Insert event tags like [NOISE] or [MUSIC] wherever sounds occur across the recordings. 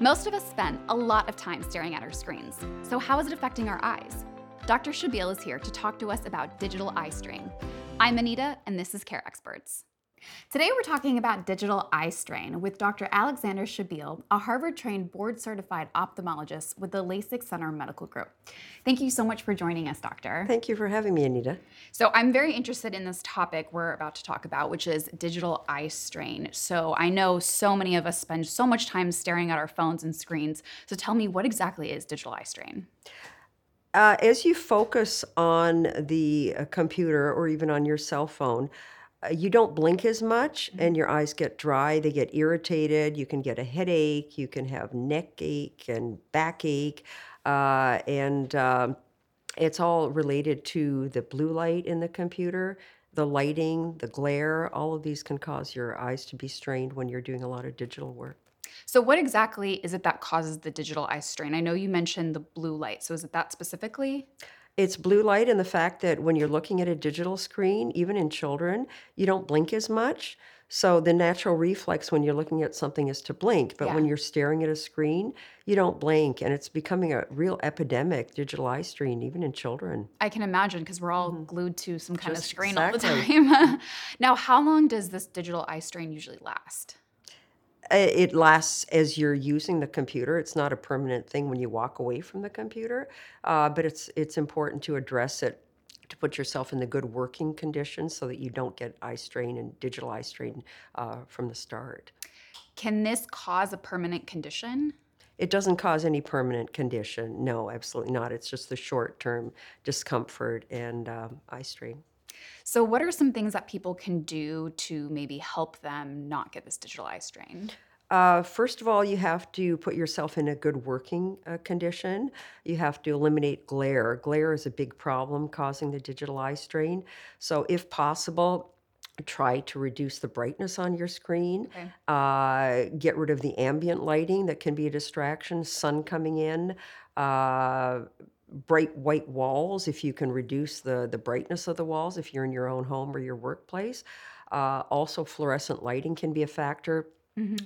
Most of us spend a lot of time staring at our screens. So, how is it affecting our eyes? Dr. Chebil is here to talk to us about digital eye strain. I'm Anita, and this is Care Experts. Today we're talking about digital eye strain with Dr. Alexandra Chebil, a Harvard-trained board-certified ophthalmologist with the LASIK Center Medical Group. Thank you so much for joining us, doctor. Thank you for having me, Anita. So I'm very interested in this topic we're about to talk about, which is digital eye strain. So I know so many of us spend so much time staring at our phones and screens. So tell me, what exactly is digital eye strain? Uh, as you focus on the uh, computer or even on your cell phone, you don't blink as much and your eyes get dry, they get irritated, you can get a headache, you can have neck ache and backache, uh, and um, it's all related to the blue light in the computer, the lighting, the glare, all of these can cause your eyes to be strained when you're doing a lot of digital work. So what exactly is it that causes the digital eye strain? I know you mentioned the blue light. So is it that specifically? It's blue light and the fact that when you're looking at a digital screen, even in children, you don't blink as much. So the natural reflex when you're looking at something is to blink, but when you're staring at a screen, you don't blink, and it's becoming a real epidemic, digital eye strain, even in children. I can imagine because we're all mm-hmm. glued to some kind of Just screen all the exactly. time. [LAUGHS] now, how long does this digital eye strain usually last? It lasts as you're using the computer. It's not a permanent thing when you walk away from the computer, uh, but it's it's important to address it to put yourself in the good working conditions so that you don't get eye strain and digital eye strain uh, from the start. Can this cause a permanent condition? It doesn't cause any permanent condition. No, absolutely not. It's just the short term discomfort and um, eye strain. So, what are some things that people can do to maybe help them not get this digital eye strain? Uh, first of all, you have to put yourself in a good working uh, condition. You have to eliminate glare. Glare is a big problem causing the digital eye strain. So, if possible, try to reduce the brightness on your screen. Okay. Uh, get rid of the ambient lighting that can be a distraction, sun coming in. Uh, bright white walls if you can reduce the, the brightness of the walls if you're in your own home or your workplace. Uh, also, fluorescent lighting can be a factor.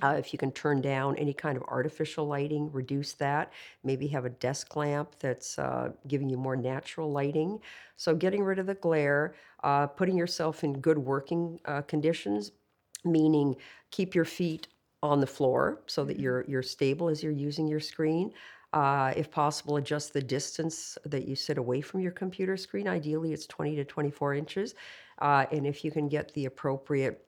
Uh, if you can turn down any kind of artificial lighting, reduce that. Maybe have a desk lamp that's uh, giving you more natural lighting. So, getting rid of the glare, uh, putting yourself in good working uh, conditions, meaning keep your feet on the floor so that you're you're stable as you're using your screen. Uh, if possible, adjust the distance that you sit away from your computer screen. Ideally, it's 20 to 24 inches. Uh, and if you can get the appropriate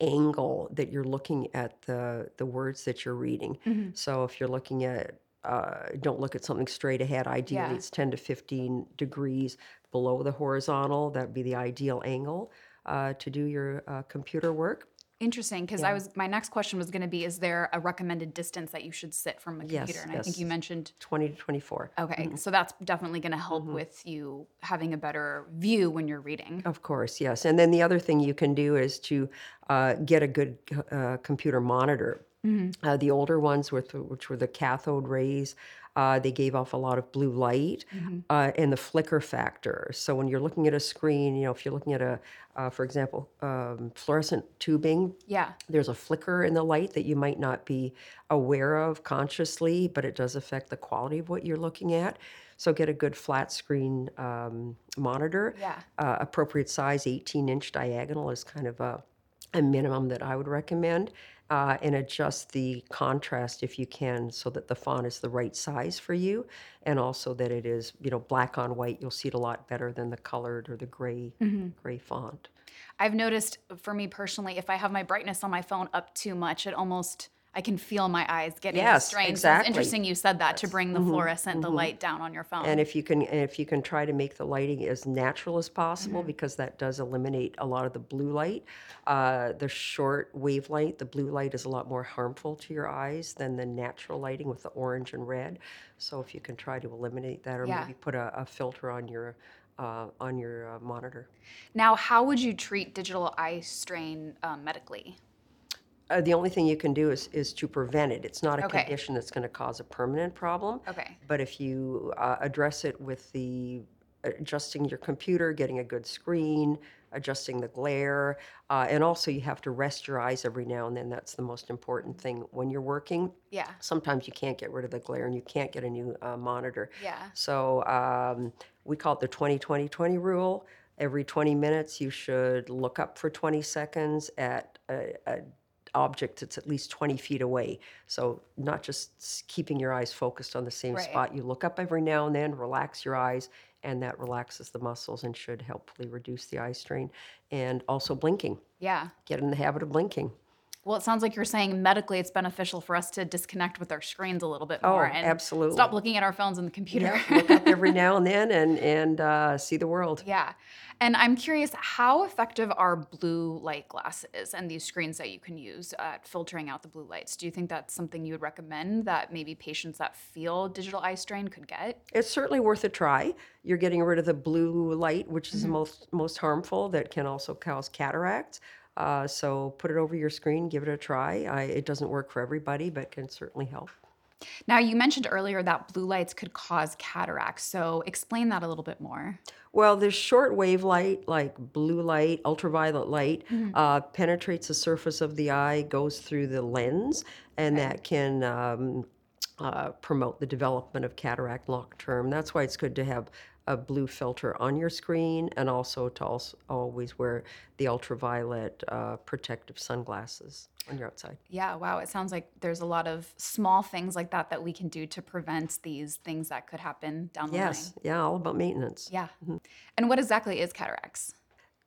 angle that you're looking at the the words that you're reading. So if you're looking at uh, don't look at something straight ahead. Ideally, Yeah. it's 10 to 15 degrees below the horizontal. That'd be the ideal angle uh, to do your uh, computer work. Interesting, because I was my next question was going to be: Is there a recommended distance that you should sit from a computer? Yes, and I think you mentioned 20 to 24. okay, so that's definitely going to help with you having a better view when you're reading. Of course, yes. And then the other thing you can do is to uh, get a good uh, computer monitor. Uh, the older ones, with which were the cathode rays, uh, they gave off a lot of blue light uh, and the flicker factor. So when you're looking at a screen, you know, if you're looking at a, uh, for example, um, fluorescent tubing, Yeah. there's a flicker in the light that you might not be aware of consciously, but it does affect the quality of what you're looking at. So get a good flat screen um, monitor. Yeah. Uh, appropriate size, 18 inch diagonal is kind of a, a minimum that I would recommend. Uh, and adjust the contrast if you can so that the font is the right size for you and also that it is you know black on white. You'll see it a lot better than the colored or the gray gray font. I've noticed for me personally, if I have my brightness on my phone up too much, it almost I can feel my eyes getting Yes, strained. So exactly. it's interesting you said that to bring the fluorescent, the light down on your phone. And if you can, and if you can try to make the lighting as natural as possible, Mm-hmm. because that does eliminate a lot of the blue light. Uh, the short wavelength, the blue light is a lot more harmful to your eyes than the natural lighting with the orange and red. So if you can try to eliminate that, or Yeah. maybe put a, a filter on your uh, on your uh, monitor. now, how would you treat digital eye strain um, medically? Uh, the only thing you can do is, is to prevent it. It's not a Okay. condition that's going to cause a permanent problem. Okay. But if you uh, address it with the adjusting your computer, getting a good screen, adjusting the glare. Uh, and also, you have to rest your eyes every now and then. That's the most important thing when you're working. Yeah. Sometimes you can't get rid of the glare and you can't get a new uh, monitor. Yeah. So um, we call it the 20 20 20 rule. Every 20 minutes, you should look up for 20 seconds at a, a object that's at least 20 feet away. So not just keeping your eyes focused on the same Right. spot. You look up every now and then, relax your eyes, and that relaxes the muscles and should helpfully reduce the eye strain. And also blinking. Yeah. Get in the habit of blinking. Well, it sounds like you're saying medically it's beneficial for us to disconnect with our screens a little bit Oh, more and absolutely. stop looking at our phones and the computer. Yeah, look up every [LAUGHS] now and then and and uh, see the world. Yeah. And I'm curious, how effective are blue light glasses and these screens that you can use at filtering out the blue lights? Do you think that's something you would recommend that maybe patients that feel digital eye strain could get? It's certainly worth a try. You're getting rid of the blue light, which is the most most harmful. That can also cause cataracts. Uh, so put it over your screen, give it a try. I, it doesn't work for everybody, but can certainly help. Now, you mentioned earlier that blue lights could cause cataracts. So explain that a little bit more. Well, this short wave light, like blue light, ultraviolet light, uh, penetrates the surface of the eye, goes through the lens, and that can um, uh, promote the development of cataract long term. That's why it's good to have a blue filter on your screen and also to also always wear the ultraviolet uh, protective sunglasses when you're outside. Yeah, wow. It sounds like there's a lot of small things like that that we can do to prevent these things that could happen down the Yes, line. yeah, all about maintenance. Yeah. And what exactly is cataracts?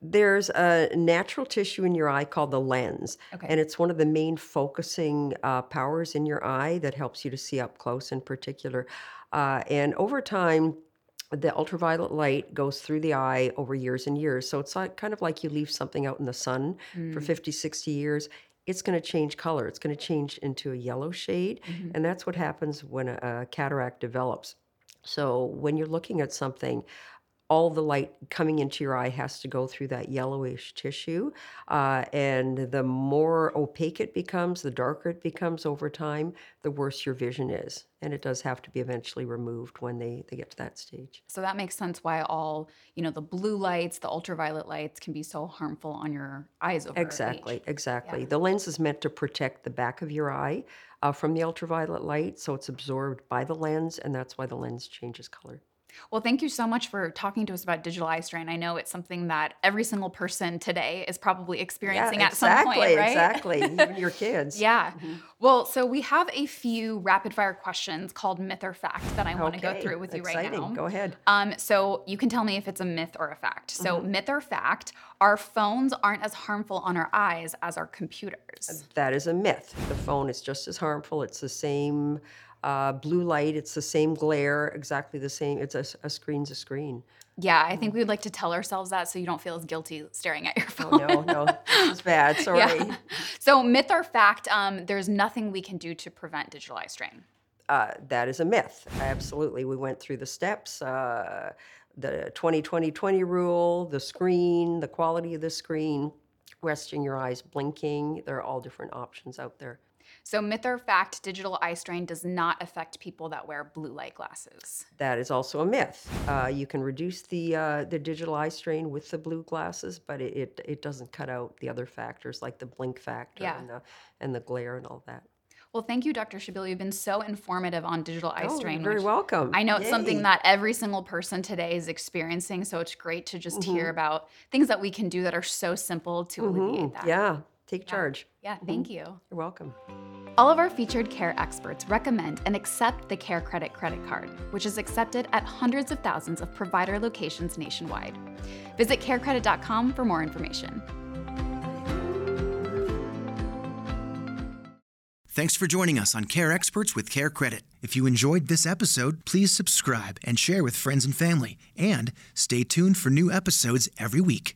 There's a natural tissue in your eye called the lens, Okay. and it's one of the main focusing uh, powers in your eye that helps you to see up close in particular. Uh, and over time, the ultraviolet light goes through the eye over years and years. So it's like, kind of like you leave something out in the sun for mm. 50, 60 years. It's going to change color. It's going to change into a yellow shade. Mm-hmm. And that's what happens when a, a cataract develops. So when you're looking at something, all the light coming into your eye has to go through that yellowish tissue. Uh, and the more opaque it becomes, the darker it becomes over time, the worse your vision is. And it does have to be eventually removed when they, they get to that stage. So that makes sense why all, you know, the blue lights, the ultraviolet lights can be so harmful on your eyes over Exactly, exactly. The lens is meant to protect the back of your eye uh, from the ultraviolet light, so it's absorbed by the lens, and that's why the lens changes color. Well, thank you so much for talking to us about digital eye strain. I know it's something that every single person today is probably experiencing at some point, right? exactly. [LAUGHS] Even your kids. Yeah. Well, so we have a few rapid fire questions called myth or fact that I want to go through with you right now. Go ahead. Um, so you can tell me if it's a myth or a fact. So Mm-hmm. myth or fact, our phones aren't as harmful on our eyes as our computers. That is a myth. The phone is just as harmful. It's the same uh, blue light. It's the same glare. Exactly the same. It's a screen's a screen. Yeah, I think we would like to tell ourselves that so you don't feel as guilty staring at your phone. Oh no, no, this is [LAUGHS] bad. Sorry. Yeah. So myth or fact, um, there's nothing we can do to prevent digital eye strain. Uh, that is a myth. Absolutely. We went through the steps. Uh, the 20 20 20 rule, the screen, the quality of the screen, resting your eyes, blinking. There are all different options out there. So myth or fact, digital eye strain does not affect people that wear blue light glasses. That is also a myth. Uh, you can reduce the uh, the digital eye strain with the blue glasses, but it, it, it doesn't cut out the other factors like the blink factor Yeah. and the and the glare and all that. Well, thank you, Dr. Chebil. You've been so informative on digital eye Oh, strain. you're very welcome. I know it's something Yay. that every single person today is experiencing. So it's great to just hear about things that we can do that are so simple to alleviate that. Mm-hmm. Yeah, take charge. Yeah, thank you. You're welcome. All of our featured care experts recommend and accept the CareCredit credit card, which is accepted at hundreds of thousands of provider locations nationwide. Visit carecredit.com for more information. Thanks for joining us on Care Experts with CareCredit. If you enjoyed this episode, please subscribe and share with friends and family. And stay tuned for new episodes every week.